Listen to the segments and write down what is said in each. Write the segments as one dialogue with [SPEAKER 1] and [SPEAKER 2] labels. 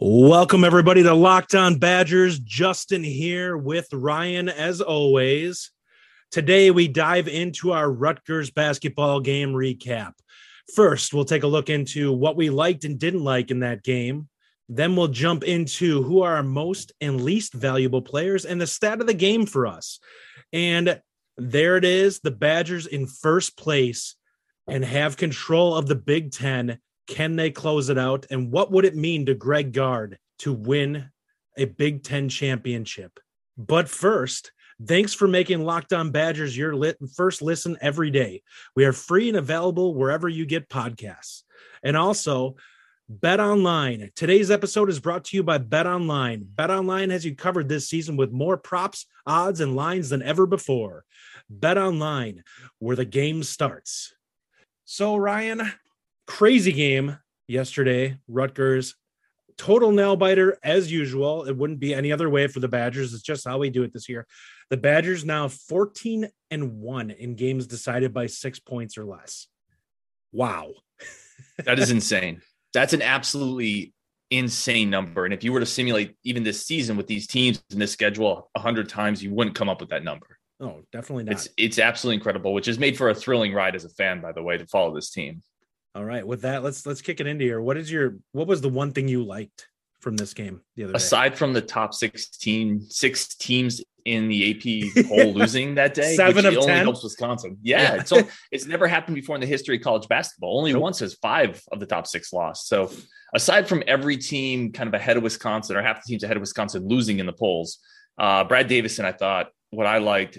[SPEAKER 1] Welcome, everybody, to Locked On Badgers. Justin here with Ryan, as always. Today, we dive into our Rutgers basketball game recap. First, we'll take a look into what we liked and didn't like in that game. Then, we'll jump into who are our most and least valuable players and the stat of the game for us. And there it is the Badgers in first place and have control of the Big Ten can they close it out? And what would it mean to Greg Gard to win a Big Ten championship? But first, thanks for making Locked On Badgers your lit- first listen every day. We are free and available wherever you get podcasts. And also, Bet Online. Today's episode is brought to you by Bet Online. Bet Online has you covered this season with more props, odds, and lines than ever before. Bet Online, where the game starts. So, Ryan, crazy game yesterday. Rutgers, total nail biter as usual. It wouldn't be any other way for the Badgers. It's just how we do it this year. The Badgers now 14 and 1 in games decided by 6 points or less. Wow.
[SPEAKER 2] that is insane. That's an absolutely insane number. And if you were to simulate even this season with these teams in this schedule 100 times, you wouldn't come up with that number.
[SPEAKER 1] Oh, definitely not.
[SPEAKER 2] It's it's absolutely incredible, which is made for a thrilling ride as a fan, by the way, to follow this team.
[SPEAKER 1] All right, with that, let's let's kick it into here. What is your what was the one thing you liked from this game the other
[SPEAKER 2] aside
[SPEAKER 1] day?
[SPEAKER 2] from the top 16 six teams in the AP poll losing that day?
[SPEAKER 1] Seven of
[SPEAKER 2] only
[SPEAKER 1] 10?
[SPEAKER 2] helps Wisconsin. Yeah, yeah. so it's never happened before in the history of college basketball. Only nope. once has five of the top six lost. So aside from every team kind of ahead of Wisconsin or half the teams ahead of Wisconsin losing in the polls, uh, Brad Davison, I thought what I liked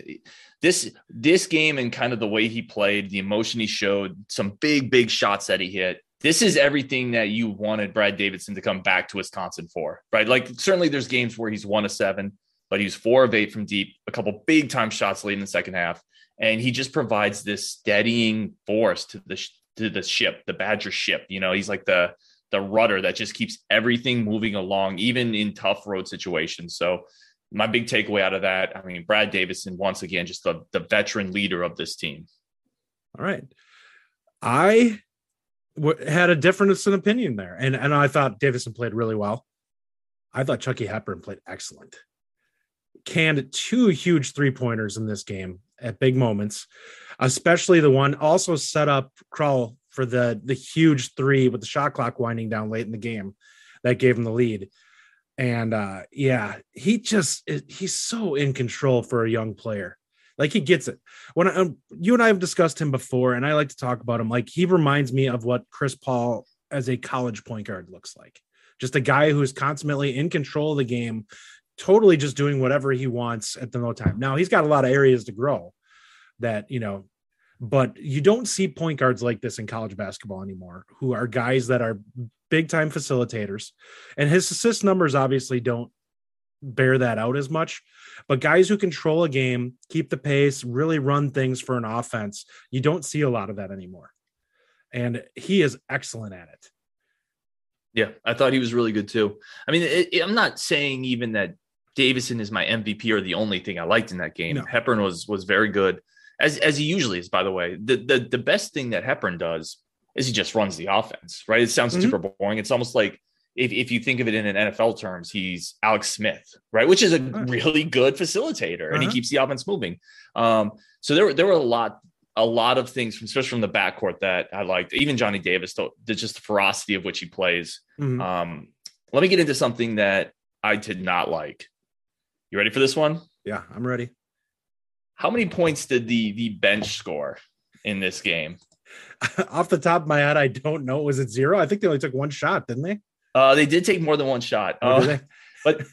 [SPEAKER 2] this this game and kind of the way he played, the emotion he showed, some big big shots that he hit. This is everything that you wanted Brad Davison to come back to Wisconsin for, right? Like certainly there's games where he's one of seven, but he's four of eight from deep, a couple big time shots late in the second half, and he just provides this steadying force to the to the ship, the Badger ship. You know, he's like the the rudder that just keeps everything moving along, even in tough road situations. So my big takeaway out of that, I mean, Brad Davison, once again, just the, the veteran leader of this team.
[SPEAKER 1] All right. I w- had a difference in opinion there. And, and I thought Davison played really well. I thought Chucky Hepburn played excellent. Canned two huge three pointers in this game at big moments, especially the one also set up Crowl for the the huge three with the shot clock winding down late in the game that gave him the lead and uh yeah he just he's so in control for a young player. Like he gets it. When I, um, you and i have discussed him before and i like to talk about him like he reminds me of what chris paul as a college point guard looks like. Just a guy who's constantly in control of the game totally just doing whatever he wants at the no time. Now he's got a lot of areas to grow that you know but you don't see point guards like this in college basketball anymore who are guys that are big time facilitators. And his assist numbers obviously don't bear that out as much. But guys who control a game, keep the pace, really run things for an offense, you don't see a lot of that anymore. And he is excellent at it.
[SPEAKER 2] Yeah, I thought he was really good too. I mean, it, it, I'm not saying even that Davison is my MVP or the only thing I liked in that game. No. Hepburn was was very good, as as he usually is. By the way, the the the best thing that Hepburn does is he just runs the offense, right? It sounds mm-hmm. super boring. It's almost like if, if you think of it in an NFL terms, he's Alex Smith, right? Which is a really good facilitator uh-huh. and he uh-huh. keeps the offense moving. Um, so there, there were a lot, a lot of things, from, especially from the backcourt that I liked. Even Johnny Davis, the, just the ferocity of which he plays. Mm-hmm. Um, let me get into something that I did not like. You ready for this one?
[SPEAKER 1] Yeah, I'm ready.
[SPEAKER 2] How many points did the the bench score in this game?
[SPEAKER 1] off the top of my head, I don't know. Was it zero? I think they only took one shot, didn't they?
[SPEAKER 2] Uh, they did take more than one shot. Oh, uh, but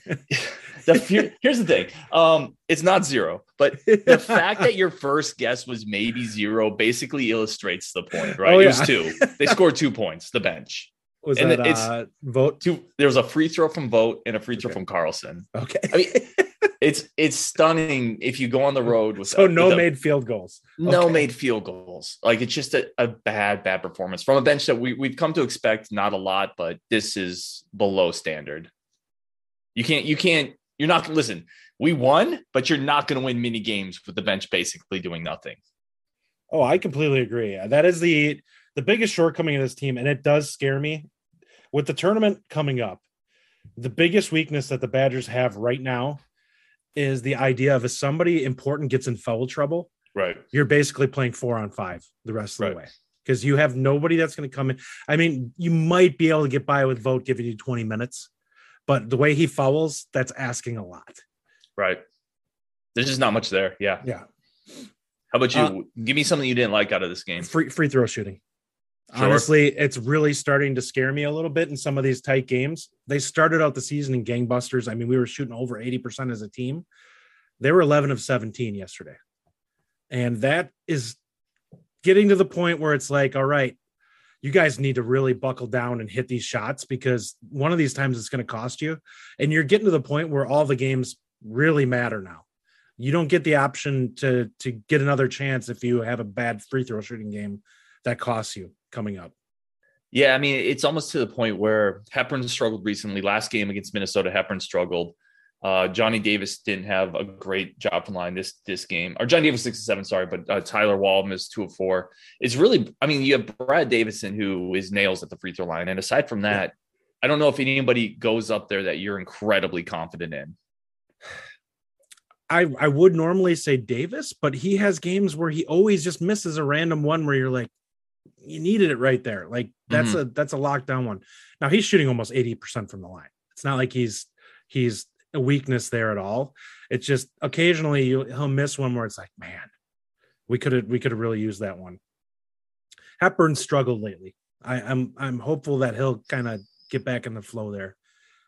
[SPEAKER 2] the, here's the thing: um, it's not zero, but the fact that your first guess was maybe zero basically illustrates the point, right? Oh, yeah. It was two. They scored two points. The bench
[SPEAKER 1] was and that it's uh, Vogt
[SPEAKER 2] two. There was a free throw from Vogt and a free throw okay. from Carlson.
[SPEAKER 1] Okay,
[SPEAKER 2] I mean it's it's stunning if you go on the road with
[SPEAKER 1] so no made field goals.
[SPEAKER 2] No okay. made field goals. Like it's just a, a bad, bad performance from a bench that we, we've come to expect not a lot, but this is below standard. You can't, you can't, you're not listen, we won, but you're not going to win many games with the bench basically doing nothing.
[SPEAKER 1] Oh, I completely agree. That is the the biggest shortcoming of this team, and it does scare me with the tournament coming up The biggest weakness that the Badgers have right now is the idea of if somebody important gets in foul trouble,
[SPEAKER 2] Right.
[SPEAKER 1] you're basically playing four on five the rest of
[SPEAKER 2] Right.
[SPEAKER 1] the way because you have nobody that's going to come in. I mean, you might be able to get by with Vogt giving you 20 minutes, but the way he fouls, that's asking a lot.
[SPEAKER 2] Right. There's just not much there. Yeah.
[SPEAKER 1] Yeah.
[SPEAKER 2] How about you?
[SPEAKER 1] Uh,
[SPEAKER 2] Give me something you didn't like out of this game.
[SPEAKER 1] Free free throw shooting.
[SPEAKER 2] Sure.
[SPEAKER 1] Honestly, it's really starting to scare me a little bit in some of these tight games. They started out the season in gangbusters. I mean, we were shooting over 80% as a team. They were 11 of 17 yesterday. And that is getting to the point where it's like, all right, you guys need to really buckle down and hit these shots because one of these times it's going to cost you. And you're getting to the point where all the games really matter now. You don't get the option to to get another chance if you have a bad free throw shooting game that costs you coming up.
[SPEAKER 2] Yeah, I mean, it's almost to the point where Hepburn struggled recently. Last game against Minnesota, Hepburn struggled. Uh, Johnny Davis didn't have a great job from line this this game. Or Johnny Davis six and seven, sorry, but uh, Tyler Wahl missed two of four. It's really, I mean, you have Brad Davison who is nails at the free throw line, and aside from that, I don't know if anybody goes up there that you're incredibly confident in.
[SPEAKER 1] I I would normally say Davis, but he has games where he always just misses a random one where you're like, you needed it right there. Like that's mm-hmm. a that's a lockdown one. Now he's shooting almost 80% from the line. It's not like he's he's a weakness there at all. It's just occasionally you, he'll miss one where it's like, man, we could have we could have really used that one. Hepburn struggled lately. I, I'm I'm hopeful that he'll kind of get back in the flow there.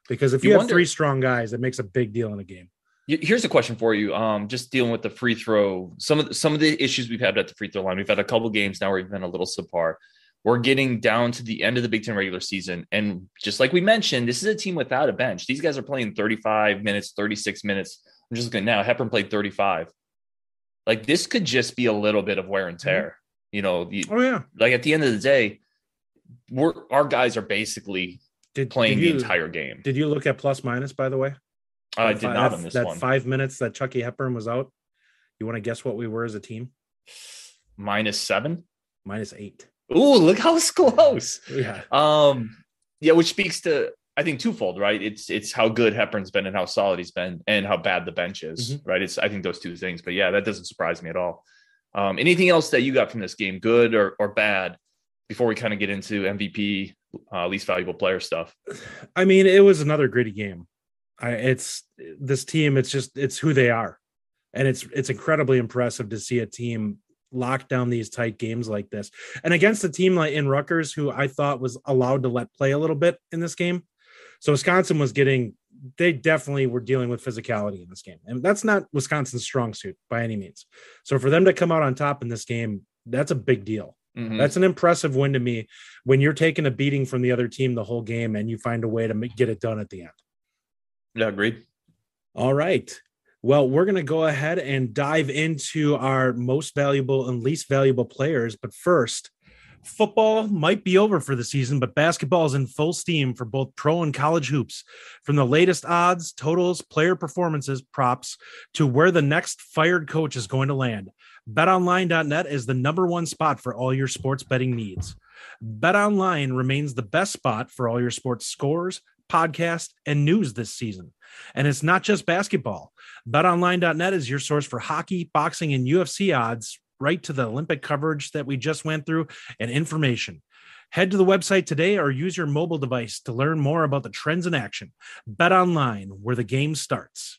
[SPEAKER 1] Because if you,
[SPEAKER 2] You
[SPEAKER 1] have
[SPEAKER 2] wonder-
[SPEAKER 1] three strong guys, it makes a big deal in a game.
[SPEAKER 2] Here's a question for you. Um, just dealing with the free throw, some of the, some of the issues we've had at the free throw line. We've had a couple games now where we've been a little subpar. We're getting down to the end of the Big Ten regular season, and just like we mentioned, this is a team without a bench. These guys are playing 35 minutes, 36 minutes. I'm just looking now. Hepburn played 35. Like this could just be a little bit of wear and tear. You know,
[SPEAKER 1] Oh yeah.
[SPEAKER 2] like at the end of the day, we're our guys are basically
[SPEAKER 1] Did
[SPEAKER 2] playing
[SPEAKER 1] did you,
[SPEAKER 2] the entire game.
[SPEAKER 1] Did you look at plus minus by the way?
[SPEAKER 2] I did not on this
[SPEAKER 1] that
[SPEAKER 2] one.
[SPEAKER 1] five minutes that Chucky Hepburn was out. You want to guess what we were as a team?
[SPEAKER 2] Minus seven.
[SPEAKER 1] Minus eight.
[SPEAKER 2] Ooh, look how close.
[SPEAKER 1] Yeah.
[SPEAKER 2] Um, yeah, which speaks to I think twofold, right? It's it's how good Hepburn's been and how solid he's been, and how bad the bench is,
[SPEAKER 1] Mm-hmm.
[SPEAKER 2] right? It's I think those two things. But yeah, that doesn't surprise me at all. Um, anything else that you got from this game, good or or bad, before we kind of get into MVP, uh, least valuable player stuff?
[SPEAKER 1] I mean, it was another gritty game. I it's this team, it's just it's who they are. And it's it's incredibly impressive to see a team lock down these tight games like this. And against a team like in Rutgers, who I thought was allowed to let play a little bit in this game. So Wisconsin was getting they definitely were dealing with physicality in this game. And that's not Wisconsin's strong suit by any means. So for them to come out on top in this game, that's a big deal.
[SPEAKER 2] Mhm.
[SPEAKER 1] That's an impressive win to me when you're taking a beating from the other team the whole game and you find a way to get it done at the end.
[SPEAKER 2] Yeah, agreed.
[SPEAKER 1] All right. Well, we're going to go ahead and dive into our most valuable and least valuable players. But first, football might be over for the season, but basketball is in full steam for both pro and college hoops. From the latest odds, totals, player performances, props to where the next fired coach is going to land. BetOnline.net is the number one spot for all your sports betting needs. BetOnline remains the best spot for all your sports scores, podcasts, and news this season. And it's not just basketball. BetOnline.net is your source for hockey, boxing, and UFC odds, right to the Olympic coverage that we just went through and information. Head to the website today or use your mobile device to learn more about the trends in action. Bet online, where the game starts.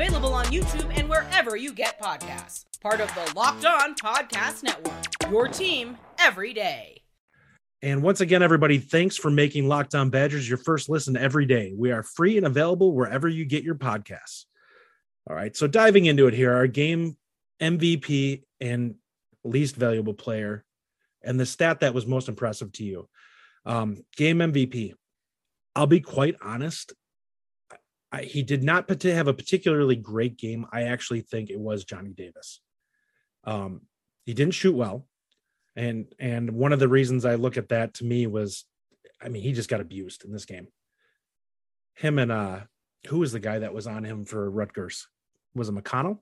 [SPEAKER 3] Available on YouTube and wherever you get podcasts. Part of the Locked On Podcast Network. Your team every day.
[SPEAKER 1] And once again, everybody, thanks for making Locked On Badgers your first listen every day. We are free and available wherever you get your podcasts. All right. So diving into it here, our game MVP and least valuable player, and the stat that was most impressive to you. Um, game MVP. I'll be quite honest. I, he did not have a particularly great game. I actually think it was Johnny Davis. Um, he didn't shoot well, and and one of the reasons I look at that to me was, I mean, he just got abused in this game. Him and uh, who was the guy that was on him for Rutgers? Was it McConnell?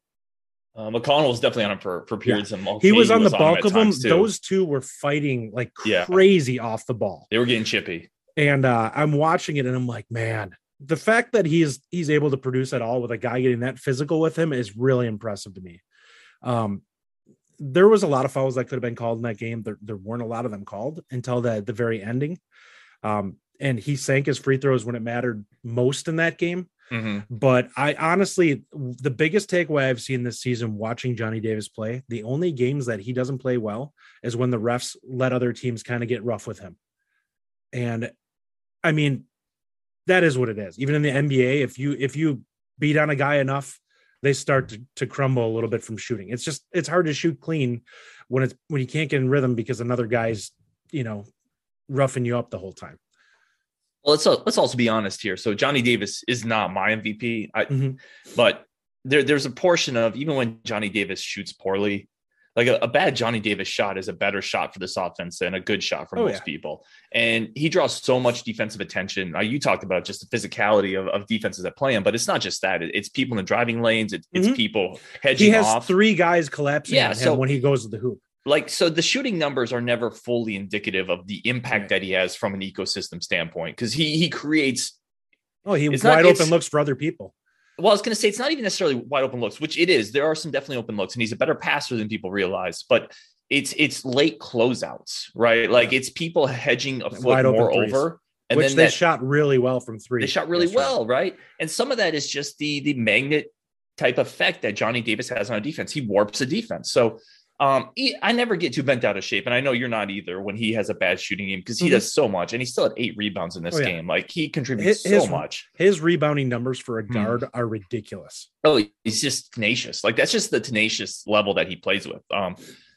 [SPEAKER 2] Uh, McConnell was definitely on him for, for periods. Yeah.
[SPEAKER 1] And he was on the bulk of them. Those two were fighting like
[SPEAKER 2] yeah.
[SPEAKER 1] crazy off the ball.
[SPEAKER 2] They were getting chippy.
[SPEAKER 1] And uh, I'm watching it and I'm like, man, the fact that he's he's able to produce at all with a guy getting that physical with him is really impressive to me. Um, there was a lot of fouls that could have been called in that game. There, there weren't a lot of them called until the the very ending. Um, and he sank his free throws when it mattered most in that game.
[SPEAKER 2] Mm-hmm.
[SPEAKER 1] But I honestly, the biggest takeaway I've seen this season watching Johnny Davis play, the only games that he doesn't play well is when the refs let other teams kind of get rough with him. And I mean, that is what it is. Even in the NBA, if you if you beat on a guy enough, they start to, to crumble a little bit from shooting. It's just it's hard to shoot clean when it's when you can't get in rhythm because another guy's, you know, roughing you up the whole time.
[SPEAKER 2] Well, let's let's also be honest here. So Johnny Davis is not my MVP, I,
[SPEAKER 1] Mhm.
[SPEAKER 2] but there there's a portion of even when Johnny Davis shoots poorly, like a, a bad Johnny Davis shot is a better shot for this offense than a good shot for
[SPEAKER 1] Oh,
[SPEAKER 2] most
[SPEAKER 1] yeah.
[SPEAKER 2] people, and he draws so much defensive attention. You talked about just the physicality of, of defenses that play him, but it's not just that. It- it's people in the driving lanes. It's, it's
[SPEAKER 1] Mhm.
[SPEAKER 2] people hedging
[SPEAKER 1] He has
[SPEAKER 2] off.
[SPEAKER 1] three guys collapsing
[SPEAKER 2] Yeah, so-
[SPEAKER 1] when he goes to the hoop.
[SPEAKER 2] like so the shooting numbers are never fully indicative of the impact
[SPEAKER 1] Right.
[SPEAKER 2] that he has from an ecosystem standpoint because he he creates
[SPEAKER 1] Oh, he
[SPEAKER 2] It's not-
[SPEAKER 1] wide open looks for other people.
[SPEAKER 2] Well i was going to say it's not even necessarily wide open looks which it is. There are some definitely open looks and he's a better passer than people realize but it's it's late closeouts right? Like it's people hedging a foot more
[SPEAKER 1] threes.
[SPEAKER 2] over and
[SPEAKER 1] which
[SPEAKER 2] then
[SPEAKER 1] they
[SPEAKER 2] that,
[SPEAKER 1] shot really well from three.
[SPEAKER 2] they shot really well right? And some of that is just the the magnet type effect that johnny davis has on a defense. He warps a defense. So um, he, I never get too bent out of shape, and I know you're not either when he has a bad shooting game because he
[SPEAKER 1] Mhm.
[SPEAKER 2] does so much, and he still had eight rebounds in this
[SPEAKER 1] Oh, yeah.
[SPEAKER 2] game. Like he contributes
[SPEAKER 1] His-
[SPEAKER 2] so much.
[SPEAKER 1] His rebounding numbers for a
[SPEAKER 2] Hmm.
[SPEAKER 1] guard are ridiculous.
[SPEAKER 2] Oh, he's just tenacious. Like that's just the tenacious level that he plays with. Um,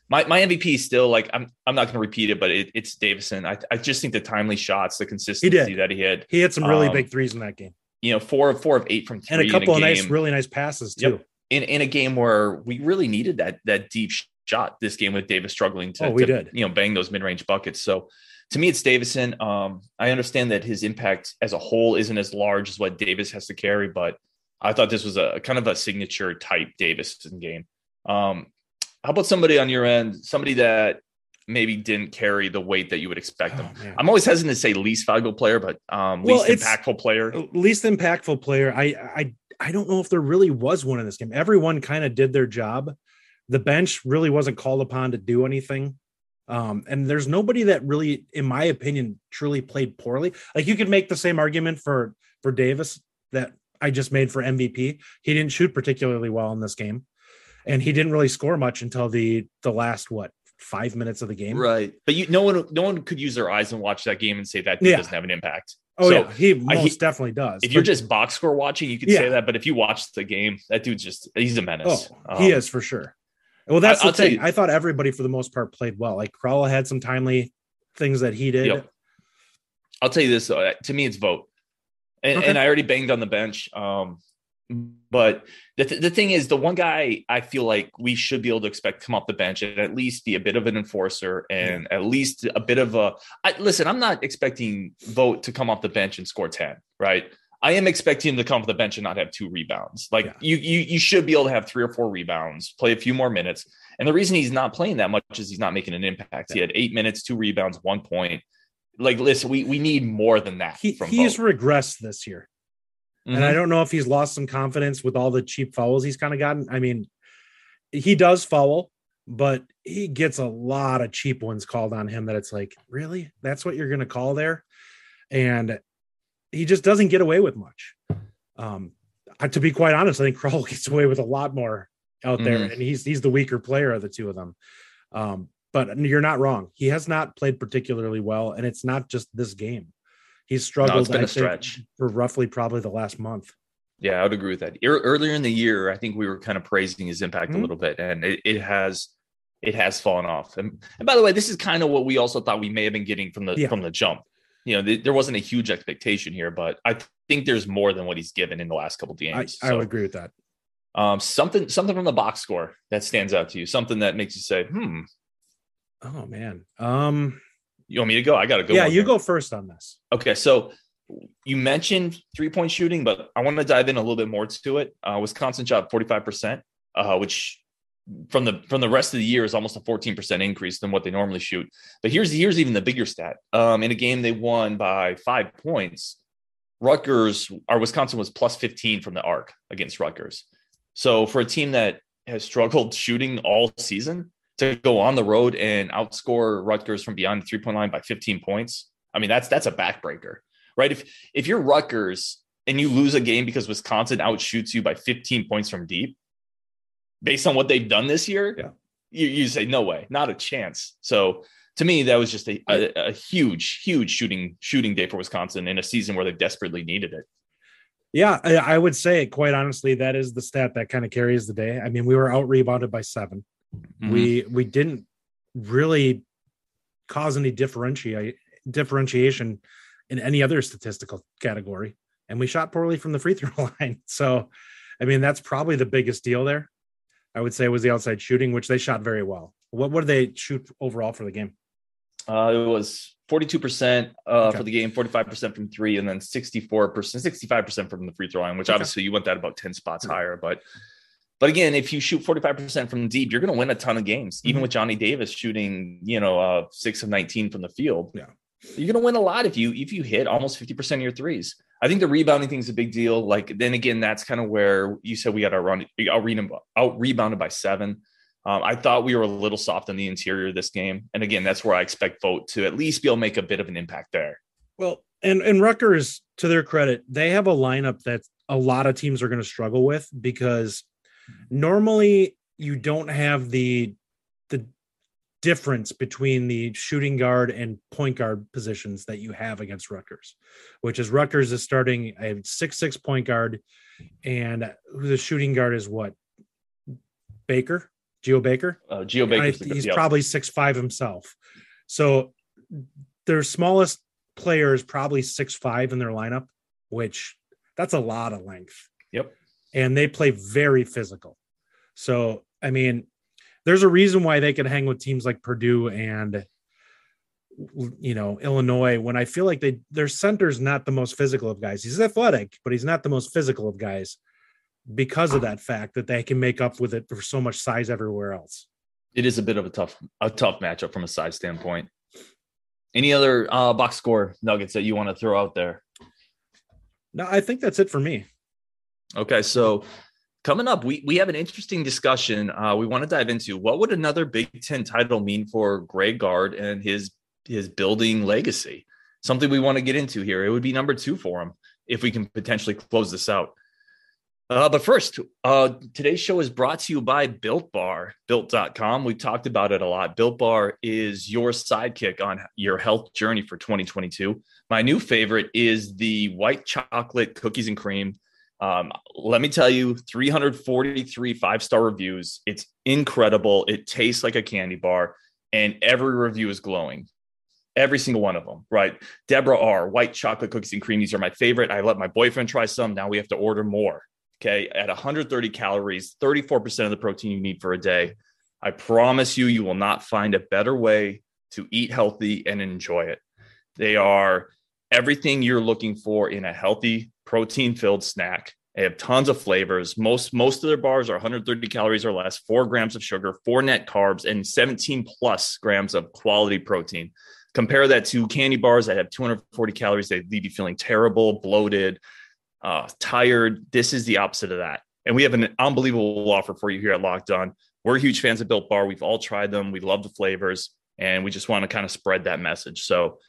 [SPEAKER 2] my my MVP is still like I'm I'm not going to repeat it, but it, it's Davison. I I just think the timely shots, the consistency he that he had.
[SPEAKER 1] He had some really
[SPEAKER 2] Um,
[SPEAKER 1] big threes in that game,
[SPEAKER 2] You know, four of four of eight from three
[SPEAKER 1] and a couple of nice, really nice passes too.
[SPEAKER 2] Yep. in in a game where we really needed that that deep shot. This game with Davis struggling to,
[SPEAKER 1] Oh, we
[SPEAKER 2] to,
[SPEAKER 1] did.
[SPEAKER 2] you know bang those mid range buckets. So to me, it's Davison. Um, I understand that his impact as a whole isn't as large as what Davis has to carry, but I thought this was a kind of a signature type Davison game. Um, how about somebody on your end, somebody that maybe didn't carry the weight that you would expect them?
[SPEAKER 1] Oh.
[SPEAKER 2] I'm always hesitant to say least valuable player, but um,
[SPEAKER 1] Well,
[SPEAKER 2] least impactful player.
[SPEAKER 1] least impactful player. I I I don't know if there really was one in this game. Everyone kind of did their job. The bench really wasn't called upon to do anything. Um, and there's nobody that really, in my opinion, truly played poorly. Like you could make the same argument for for Davis that I just made for MVP. He didn't shoot particularly well in this game, and he didn't really score much until the the last what five minutes of the game.
[SPEAKER 2] Right, but you, no one, no one could use their eyes and watch that game and say that dude
[SPEAKER 1] Yeah.
[SPEAKER 2] doesn't have an impact.
[SPEAKER 1] Oh
[SPEAKER 2] So,
[SPEAKER 1] yeah, he
[SPEAKER 2] I-
[SPEAKER 1] most
[SPEAKER 2] he-
[SPEAKER 1] definitely does.
[SPEAKER 2] If you're just box score watching, you could
[SPEAKER 1] Yeah.
[SPEAKER 2] say that. But if you watch the game, that dude's just he's a menace.
[SPEAKER 1] Oh, he
[SPEAKER 2] Um,
[SPEAKER 1] is for sure. Well, that's
[SPEAKER 2] I-
[SPEAKER 1] the
[SPEAKER 2] I'll
[SPEAKER 1] thing.
[SPEAKER 2] you-
[SPEAKER 1] I thought everybody for the most part played well. Like Crawla had some timely things that he did.
[SPEAKER 2] Yep. I'll tell you this though. To me, it's Vogt, and,
[SPEAKER 1] Okay.
[SPEAKER 2] and I already banged on the bench. Um, but the, th- the thing is, the one guy I feel like we should be able to expect to come off the bench and at least be a bit of an enforcer and at least a bit of a. I, listen, I'm not expecting Vogt to come off the bench and score ten, right? I am expecting him to come off the bench and not have two rebounds. Like
[SPEAKER 1] Yeah.
[SPEAKER 2] you, you, you should be able to have three or four rebounds, play a few more minutes. And the reason he's not playing that much is he's not making an impact. He had eight minutes, two rebounds, one point. Like, listen, we we need more than that
[SPEAKER 1] He,
[SPEAKER 2] from
[SPEAKER 1] he's regressed this year. And
[SPEAKER 2] Mhm.
[SPEAKER 1] I don't know if he's lost some confidence with all the cheap fouls he's kind of gotten. I mean, he does foul, but he gets a lot of cheap ones called on him that it's like, really? That's what you're going to call there? And he just doesn't get away with much. Um, to be quite honest, I think Crowl gets away with a lot more out there,
[SPEAKER 2] Mhm.
[SPEAKER 1] and he's he's the weaker player of the two of them. Um, but you're not wrong. He has not played particularly well, and it's not just this game. He's struggled
[SPEAKER 2] been
[SPEAKER 1] I
[SPEAKER 2] a stretch.
[SPEAKER 1] for roughly probably the last month.
[SPEAKER 2] Yeah, I would agree with that. Ear- Earlier in the year, I think we were kind of praising his impact
[SPEAKER 1] Mhm.
[SPEAKER 2] a little bit, and it, it has it has fallen off. And, and by the way, this is kind of what we also thought we may have been getting from the
[SPEAKER 1] Yeah.
[SPEAKER 2] from the jump. You know, th- there wasn't a huge expectation here, but I think there's more than what he's given in the last couple games.
[SPEAKER 1] I, I would agree with that.
[SPEAKER 2] Um, something something from the box score that stands out to you, something that makes you say, "Hmm."
[SPEAKER 1] Oh man. Um.
[SPEAKER 2] You want me to go? I got to go.
[SPEAKER 1] Yeah, you here. go first on this.
[SPEAKER 2] Okay, so you mentioned three point shooting, but I want to dive in a little bit more to it. Uh, Wisconsin shot forty five percent, uh, which from the from the rest of the year is almost a 14% increase than what they normally shoot. But here's here's even the bigger stat. Um, in a game they won by five points, Rutgers, our Wisconsin was plus 15 from the arc against Rutgers. So for a team that has struggled shooting all season to go on the road and outscore Rutgers from beyond the three point line by 15 points, I mean that's that's a backbreaker, right? If if you're Rutgers and you lose a game because Wisconsin outshoots you by 15 points from deep, based on what they've done this year,
[SPEAKER 1] yeah.
[SPEAKER 2] you, you say no way, not a chance. So to me, that was just a, a, a, huge, huge shooting shooting day for Wisconsin in a season where they desperately needed it.
[SPEAKER 1] Yeah, I, I would say, quite honestly, that is the stat that kind of carries the day. I mean, we were out rebounded by 7 mm-hmm. We we didn't really cause any differentiate differentiation in any other statistical category, and we shot poorly from the free throw line. So, I mean, that's probably the biggest deal there. I would say it was the outside shooting, which they shot very well. What what did they shoot overall for the game?
[SPEAKER 2] Uh, it was 42% uh, okay. for the game, 45% from three, and then 64%, 65% from the free throw line, which okay. obviously you went that about 10 spots okay. higher. But but again, if you shoot 45% from deep, you're going to win a ton of games, mm-hmm. even with Johnny Davis shooting, you know, uh, six of 19 from the field.
[SPEAKER 1] Yeah.
[SPEAKER 2] You're going to win a lot if you if you hit almost 50% of your threes. I think the rebounding thing is a big deal. Like then again, that's kind of where you said we got our run out, rebounded by seven. Um, I thought we were a little soft on the interior of this game, and again, that's where I expect Vogt to at least be able to make a bit of an impact there.
[SPEAKER 1] Well, and and Rutgers, to their credit, they have a lineup that a lot of teams are going to struggle with because normally you don't have the difference between the shooting guard and point guard positions that you have against Rutgers, which is Rutgers is starting a six six point guard, and the shooting guard is what Baker, Geo Baker.
[SPEAKER 2] Uh, Geo Baker.
[SPEAKER 1] He's yep. probably six five himself. So their smallest player is probably six five in their lineup, which that's a lot of length.
[SPEAKER 2] Yep.
[SPEAKER 1] And they play very physical. So I mean, there's a reason why they can hang with teams like Purdue and you know Illinois when I feel like they their center's not the most physical of guys. He's athletic, but he's not the most physical of guys because of that fact that they can make up with it for so much size everywhere else.
[SPEAKER 2] It is a bit of a tough a tough matchup from a size standpoint. Any other uh, box score nuggets that you want to throw out there?
[SPEAKER 1] No, I think that's it for me.
[SPEAKER 2] Okay, so coming up, we, we have an interesting discussion uh, we want to dive into. What would another Big Ten title mean for Greg Gard and his his building legacy? Something we want to get into here. It would be number two for him if we can potentially close this out. Uh, but first, uh, today's show is brought to you by Built Bar, built.com. We've talked about it a lot. Built Bar is your sidekick on your health journey for 2022. My new favorite is the white chocolate cookies and cream um, let me tell you, 343 five star reviews. It's incredible. It tastes like a candy bar, and every review is glowing. Every single one of them, right? Deborah R. White chocolate cookies and creamies are my favorite. I let my boyfriend try some. Now we have to order more. Okay. At 130 calories, 34% of the protein you need for a day. I promise you, you will not find a better way to eat healthy and enjoy it. They are everything you're looking for in a healthy, protein filled snack. They have tons of flavors. Most most of their bars are 130 calories or less, four grams of sugar, four net carbs, and 17 plus grams of quality protein. Compare that to candy bars that have 240 calories. They leave you feeling terrible, bloated, uh, tired. This is the opposite of that. And we have an unbelievable offer for you here at Locked On. We're huge fans of Built Bar. We've all tried them. We love the flavors, and we just want to kind of spread that message. So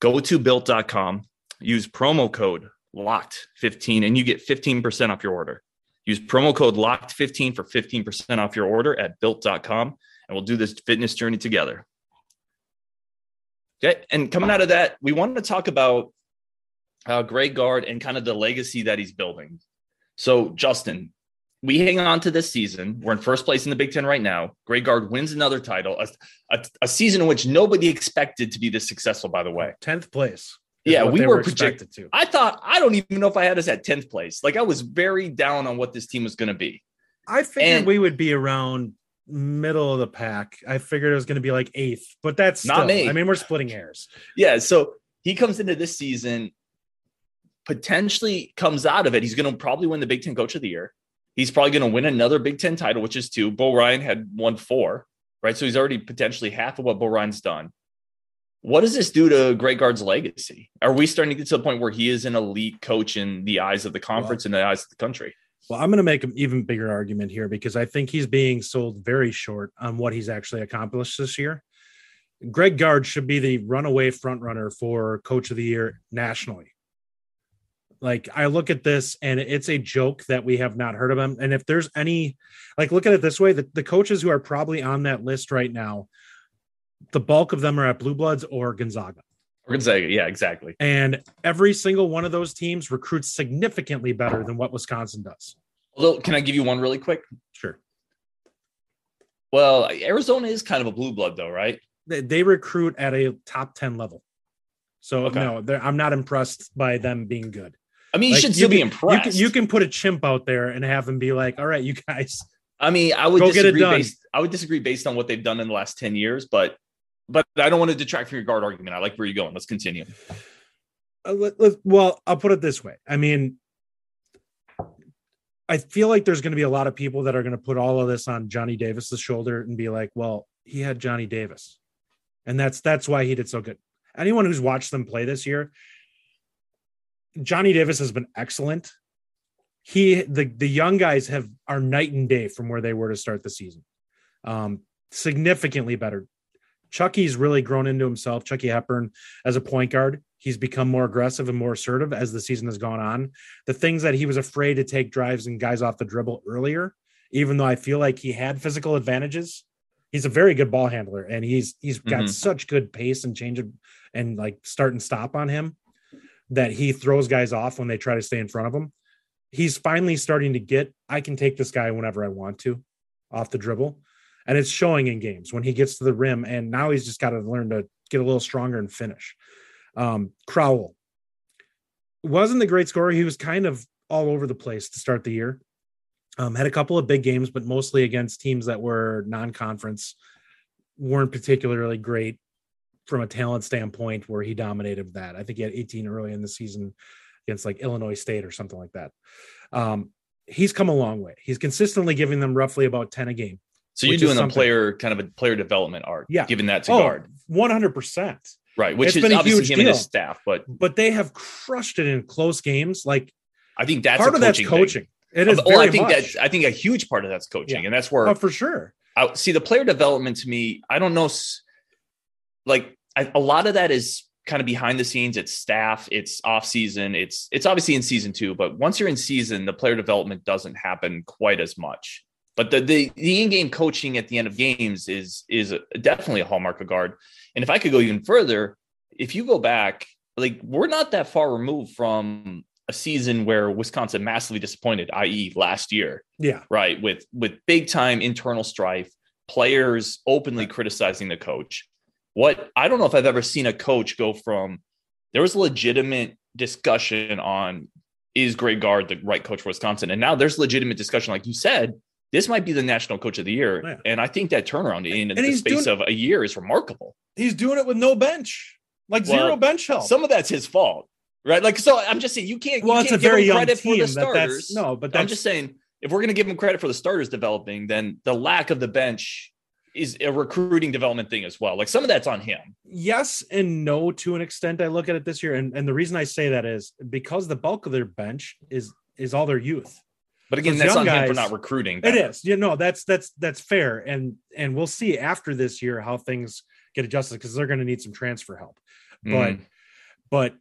[SPEAKER 2] go to built.com, use promo code locked 15 and you get 15% off your order. Use promo code locked 15 for 15% off your order at built.com and we'll do this fitness journey together. Okay. And coming out of that, we wanted to talk about uh, Greg Gard and kind of the legacy that he's building. So, Justin, we hang on to this season. We're in first place in the Big Ten right now. Greg Gard wins another title, a, a, a season in which nobody expected to be this successful, by the way.
[SPEAKER 1] 10th place.
[SPEAKER 2] Yeah, we were, were projected to. I thought I don't even know if I had us at 10th place. Like I was very down on what this team was going to be.
[SPEAKER 1] I figured and, we would be around middle of the pack. I figured it was going to be like eighth, but that's not still, me. I mean, we're splitting hairs.
[SPEAKER 2] Yeah, so he comes into this season, potentially comes out of it. He's going to probably win the Big Ten Coach of the Year. He's probably going to win another Big Ten title, which is two. Bo Ryan had won four, right? So he's already potentially half of what Bo Ryan's done. What does this do to Greg Gard's legacy? Are we starting to get to the point where he is an elite coach in the eyes of the conference and the eyes of the country?
[SPEAKER 1] Well, I'm going to make an even bigger argument here because I think he's being sold very short on what he's actually accomplished this year. Greg Gard should be the runaway frontrunner for coach of the year nationally. Like I look at this and it's a joke that we have not heard of him. And if there's any, like, look at it this way: the, the coaches who are probably on that list right now, the bulk of them are at Blue Bloods or Gonzaga.
[SPEAKER 2] Or Gonzaga, yeah, exactly.
[SPEAKER 1] And every single one of those teams recruits significantly better than what Wisconsin does.
[SPEAKER 2] Although, can I give you one really quick?
[SPEAKER 1] Sure.
[SPEAKER 2] Well, Arizona is kind of a blue blood, though, right?
[SPEAKER 1] They, they recruit at a top 10 level. So, okay. no, I'm not impressed by them being good.
[SPEAKER 2] I mean, you like, should still
[SPEAKER 1] you
[SPEAKER 2] be impressed.
[SPEAKER 1] You can, you can, put a chimp out there and have him be like, all right, you guys.
[SPEAKER 2] I mean, I would disagree get it done. based I would disagree based on what they've done in the last 10 years, but but I don't want to detract from your Gard argument. I like where you're going. Let's continue.
[SPEAKER 1] Uh, let, let, well, I'll put it this way. I mean, I feel like there's going to be a lot of people that are going to put all of this on Johnny Davis's shoulder and be like, "Well, he had Johnny Davis, and that's that's why he did so good." Anyone who's watched them play this year, Johnny Davis has been excellent. He the the young guys have are night and day from where they were to start the season. Um, significantly better. Chucky's really grown into himself. Chucky Hepburn as a point guard, he's become more aggressive and more assertive as the season has gone on. The things that he was afraid to take drives and guys off the dribble earlier, even though I feel like he had physical advantages, he's a very good ball handler and he's he's got mm-hmm. such good pace and change of, and like start and stop on him that he throws guys off when they try to stay in front of him. He's finally starting to get I can take this guy whenever I want to off the dribble and it's showing in games when he gets to the rim. And now he's just got to learn to get a little stronger and finish. Um, Crowl wasn't the great scorer. He was kind of all over the place to start the year. Um, had a couple of big games, but mostly against teams that were non-conference, weren't particularly great from a talent standpoint. Where he dominated that, I think he had 18 early in the season against like Illinois State or something like that. Um, he's come a long way. He's consistently giving them roughly about 10 a game.
[SPEAKER 2] So you're doing a player kind of a player development art,
[SPEAKER 1] yeah,
[SPEAKER 2] giving that to oh, Gard,
[SPEAKER 1] one hundred percent,
[SPEAKER 2] right? Which it's is obviously him deal. and his staff, but
[SPEAKER 1] but they have crushed it in close games. Like
[SPEAKER 2] I think that's
[SPEAKER 1] part of that's coaching. Thing. It is.
[SPEAKER 2] Well, I think that's. I think a huge part of that's coaching, yeah. and that's where
[SPEAKER 1] oh, for sure.
[SPEAKER 2] I see the player development to me. I don't know, like I, a lot of that is kind of behind the scenes. It's staff. It's off season. It's it's obviously in season two, but once you're in season, the player development doesn't happen quite as much. But the, the the in-game coaching at the end of games is is a, definitely a hallmark of Gard. And if I could go even further, if you go back, like we're not that far removed from a season where Wisconsin massively disappointed, i.e., last year.
[SPEAKER 1] Yeah.
[SPEAKER 2] Right. With with big time internal strife, players openly criticizing the coach. What I don't know if I've ever seen a coach go from there was legitimate discussion on is Greg Gard the right coach for Wisconsin, and now there's legitimate discussion, like you said, this might be the national coach of the year. Yeah. And I think that turnaround in and the space doing, of a year is remarkable.
[SPEAKER 1] He's doing it with no bench, like well, zero bench help.
[SPEAKER 2] Some of that's his fault, right? Like, so I'm just saying you can't, well, you can't
[SPEAKER 1] it's a very young
[SPEAKER 2] credit
[SPEAKER 1] team
[SPEAKER 2] for the starters.
[SPEAKER 1] That no, but
[SPEAKER 2] I'm just saying if we're going to give him credit for the starters developing, then the lack of the bench is a recruiting development thing as well. Like some of that's on him.
[SPEAKER 1] Yes and no to an extent. I look at it this year, and, and the reason I say that is because the bulk of their bench is is all their youth.
[SPEAKER 2] But again, that's on guys, him for not recruiting.
[SPEAKER 1] It is. You know, that's that's that's fair. And and we'll see after this year how things get adjusted because they're going to need some transfer help. But mm. but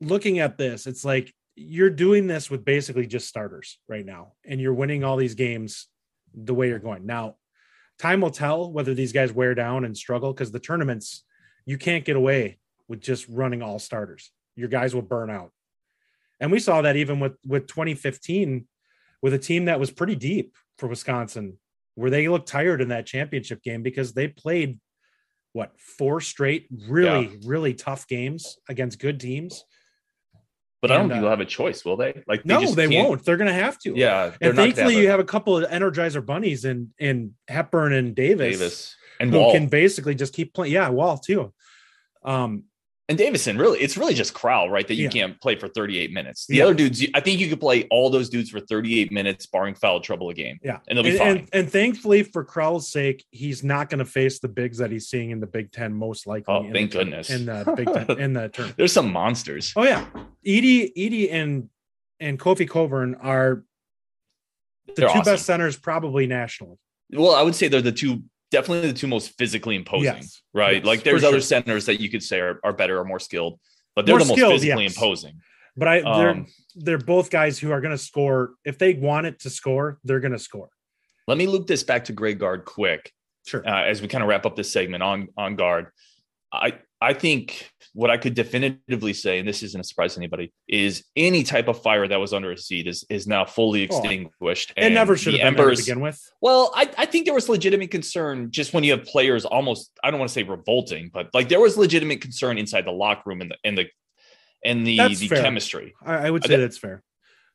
[SPEAKER 1] looking at this, it's like you're doing this with basically just starters right now, and you're winning all these games the way you're going. Now, time will tell whether these guys wear down and struggle because the tournaments you can't get away with just running all starters. Your guys will burn out. And we saw that even with with 2015 with a team that was pretty deep for Wisconsin, where they looked tired in that championship game because they played what four straight really yeah. really tough games against good teams.
[SPEAKER 2] But and, I don't think uh, they'll have a choice, will they? Like
[SPEAKER 1] they no, they can't. won't. They're going to have to.
[SPEAKER 2] Yeah,
[SPEAKER 1] and thankfully you have a couple of Energizer bunnies in in Hepburn and Davis,
[SPEAKER 2] Davis and
[SPEAKER 1] who
[SPEAKER 2] Wahl.
[SPEAKER 1] can basically just keep playing. Yeah, Wahl too. Um,
[SPEAKER 2] and Davison, really, it's really just Crowl, right? That you yeah. can't play for 38 minutes. The yeah. other dudes, I think you could play all those dudes for 38 minutes, barring foul trouble a game.
[SPEAKER 1] Yeah.
[SPEAKER 2] And they'll be
[SPEAKER 1] and,
[SPEAKER 2] fine.
[SPEAKER 1] And, and, thankfully, for Crowl's sake, he's not going to face the bigs that he's seeing in the Big Ten, most likely.
[SPEAKER 2] Oh, thank
[SPEAKER 1] the,
[SPEAKER 2] goodness.
[SPEAKER 1] In the Big Ten, in the term.
[SPEAKER 2] There's some monsters.
[SPEAKER 1] Oh, yeah. Edey, Edey and, and Kofi Cockburn are the they're two awesome. best centers probably nationally.
[SPEAKER 2] Well, I would say they're the two definitely the two most physically imposing, yes. right? Yes, like there's other sure. centers that you could say are, are better or more skilled but they're More the most skilled, physically yes. imposing.
[SPEAKER 1] But I, they're um, they're both guys who are going to score if they want it to score, they're going to score.
[SPEAKER 2] Let me loop this back to Greg Gard quick.
[SPEAKER 1] Sure.
[SPEAKER 2] Uh, as we kind of wrap up this segment on on Gard, I I think what I could definitively say, and this isn't a surprise to anybody, is any type of fire that was under a seat is is now fully oh, extinguished.
[SPEAKER 1] Oh, it never should have been embers, to begin with.
[SPEAKER 2] Well, I, I think there was legitimate concern just when you have players almost I don't want to say revolting, but like there was legitimate concern inside the locker room and the and the and the that's the fair. chemistry.
[SPEAKER 1] I, I, would say that, that's fair.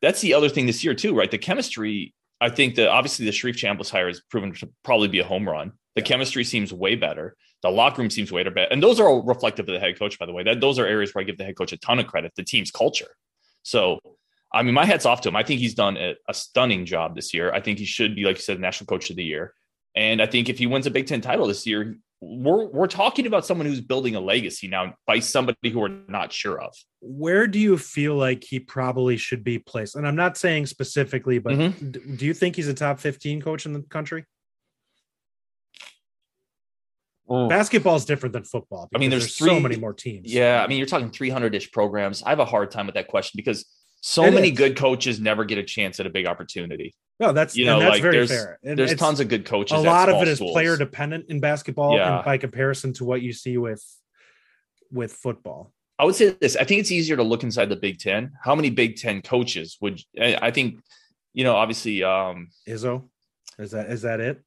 [SPEAKER 2] That's the other thing this year too, right? The chemistry. I think that obviously the Sharif Chambliss hire has proven to probably be a home run. The yeah. chemistry seems way better. The locker room seems way better. And those are all reflective of the head coach, by the way. That those are areas where I give the head coach a ton of credit, the team's culture. So, I mean, my hat's off to him. I think he's done a, a stunning job this year. I think he should be, like you said, national coach of the year. And I think if he wins a Big Ten title this year, we're we're talking about someone who's building a legacy now by somebody who we're not sure of.
[SPEAKER 1] Where do you feel like he probably should be placed? And I'm not saying specifically, but mm-hmm. do you think he's a top 15 coach in the country? Mm. Basketball is different than football.
[SPEAKER 2] I mean, there's,
[SPEAKER 1] there's
[SPEAKER 2] three,
[SPEAKER 1] so many more teams.
[SPEAKER 2] Yeah, I mean, you're talking 300 ish programs. I have a hard time with that question because so it many is. good coaches never get a chance at a big opportunity.
[SPEAKER 1] No, that's you know, that's like very
[SPEAKER 2] there's,
[SPEAKER 1] fair.
[SPEAKER 2] And there's tons of good coaches.
[SPEAKER 1] A lot of it is schools. player dependent in basketball, yeah. and by comparison to what you see with with football.
[SPEAKER 2] I would say this. I think it's easier to look inside the Big Ten. How many Big Ten coaches would I think? You know, obviously, um
[SPEAKER 1] Izzo. Is that is that it?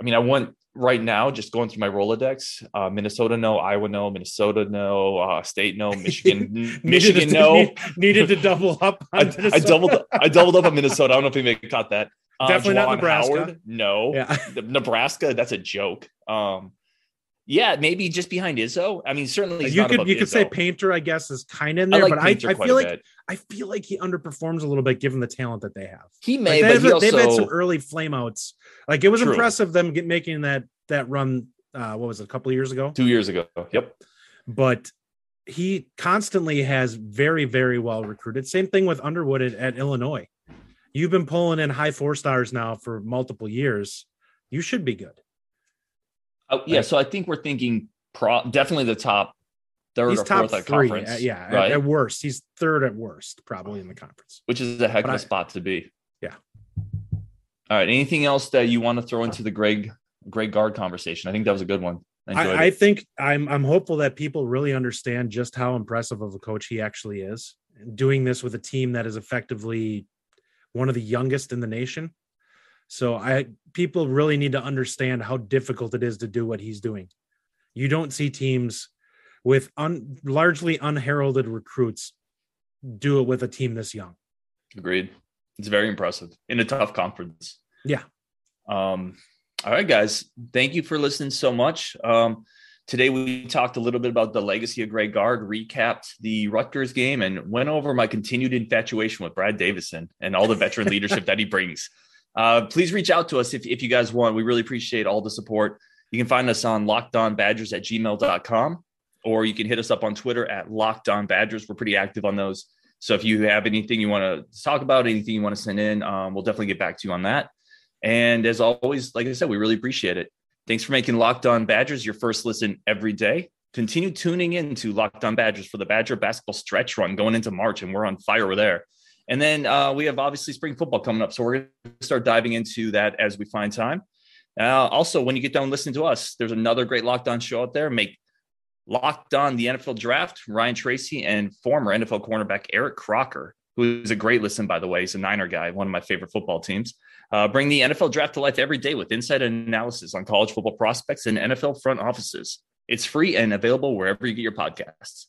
[SPEAKER 2] I mean, I want right now, just going through my Rolodex, uh, Minnesota no, Iowa no, Minnesota no, uh, State no, Michigan Michigan no.
[SPEAKER 1] Need, needed to double up.
[SPEAKER 2] I, I, doubled I doubled up on Minnesota. I don't know if anybody caught that.
[SPEAKER 1] Uh, Definitely Juwan not Nebraska.
[SPEAKER 2] Howard, no,
[SPEAKER 1] yeah.
[SPEAKER 2] Nebraska. That's a joke. Um, yeah, maybe just behind Izzo. I mean, certainly
[SPEAKER 1] you could you could say Painter. I guess is kind of in there, I like but I, I feel like bit. I feel like he underperforms a little bit given the talent that they have.
[SPEAKER 2] He may,
[SPEAKER 1] like,
[SPEAKER 2] but he
[SPEAKER 1] also...
[SPEAKER 2] they've
[SPEAKER 1] had some early flameouts. Like it was True. impressive them get, making that that run. Uh, what was it, a couple years ago?
[SPEAKER 2] Two years ago. Yep.
[SPEAKER 1] But he constantly has very very well recruited. Same thing with Underwood at, at Illinois. You've been pulling in high four stars now for multiple years. You should be good.
[SPEAKER 2] Oh, yeah, so I think we're thinking pro, definitely the top third he's or top fourth three, conference.
[SPEAKER 1] Uh, yeah, right? at, at, worst, he's third at worst, probably in the conference,
[SPEAKER 2] which is a heck of a spot to be.
[SPEAKER 1] Yeah.
[SPEAKER 2] All right. Anything else that you want to throw into the Greg Greg Gard conversation? I think that was a good one.
[SPEAKER 1] I, I, I think I'm I'm hopeful that people really understand just how impressive of a coach he actually is. Doing this with a team that is effectively one of the youngest in the nation so I people really need to understand how difficult it is to do what he's doing. You don't see teams with un, largely unheralded recruits do it with a team this young.
[SPEAKER 2] Agreed. It's very impressive in a tough conference.
[SPEAKER 1] Yeah.
[SPEAKER 2] Um, all right, guys. Thank you for listening so much. Um, today we talked a little bit about the legacy of Greg Gard, recapped the Rutgers game, and went over my continued infatuation with Brad Davison and all the veteran leadership that he brings. Uh, please reach out to us if, if you guys want. We really appreciate all the support. You can find us on lockedonbadgers at gmail.com or you can hit us up on Twitter at lockedonbadgers. We're pretty active on those. So if you have anything you want to talk about, anything you want to send in, um, we'll definitely get back to you on that. And as always, like I said, we really appreciate it. Thanks for making Locked On Badgers your first listen every day. Continue tuning in to Locked On Badgers for the Badger basketball stretch run going into March, and we're on fire there. And then uh, we have obviously spring football coming up. So we're going to start diving into that as we find time. Uh, also, when you get done listening to us, there's another great Locked On show out there. Make Locked On the NFL Draft, Ryan Tracy and former NFL cornerback Eric Crocker who is a great listen, by the way. He's a Niner guy, one of my favorite football teams. Uh, bring the NFL draft to life every day with insight and analysis on college football prospects and NFL front offices. It's free and available wherever you get your podcasts.